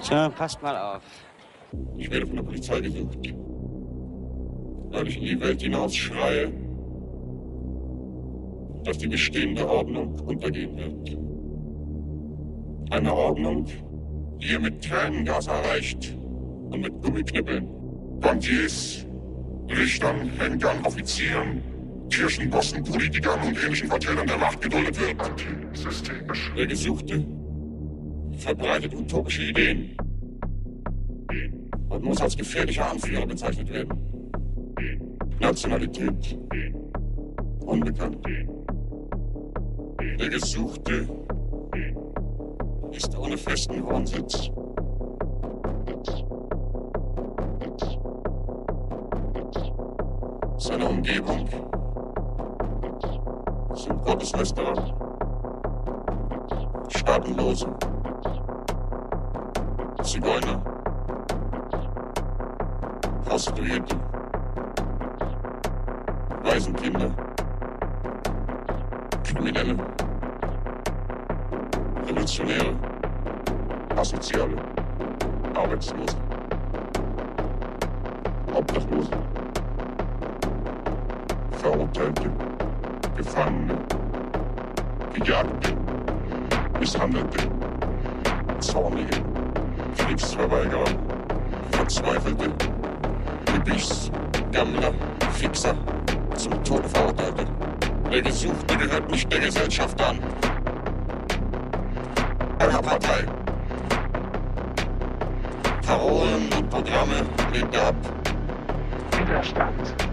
So, passt mal auf. Ich werde von der Polizei gesucht, weil ich in die Welt hinaus schreie, dass die bestehende Ordnung untergehen wird. Eine Ordnung, die ihr mit Tränengas erreicht und mit Gummiknippeln, Bankiers, Richtern, Henkern, Offizieren, Kirchenbossen, Politikern und ähnlichen Vertretern der Macht geduldet wird. Antisystemisch. Der Gesuchte verbreitet utopische Ideen und muss als gefährlicher Anführer bezeichnet werden. Nationalität unbekannt. Der Gesuchte ist ohne festen Wohnsitz. Seine Umgebung sind Gotteslästerer, Staatenlose, Zigeuner, Prostituierte, Waisenkinder, Kriminelle, Revolutionäre, Asoziale, Arbeitslose, Obdachlose, Verurteilte, Gefangene, Gejagte, Misshandelte, Zornige, Kriegsverweigerer, Verzweifelte, Hippies, Gammler, Fixer, zum Tode verurteilte. Der Gesuchte gehört nicht der Gesellschaft an. Einer Partei. Parolen und Programme lehnt er ab. Widerstand.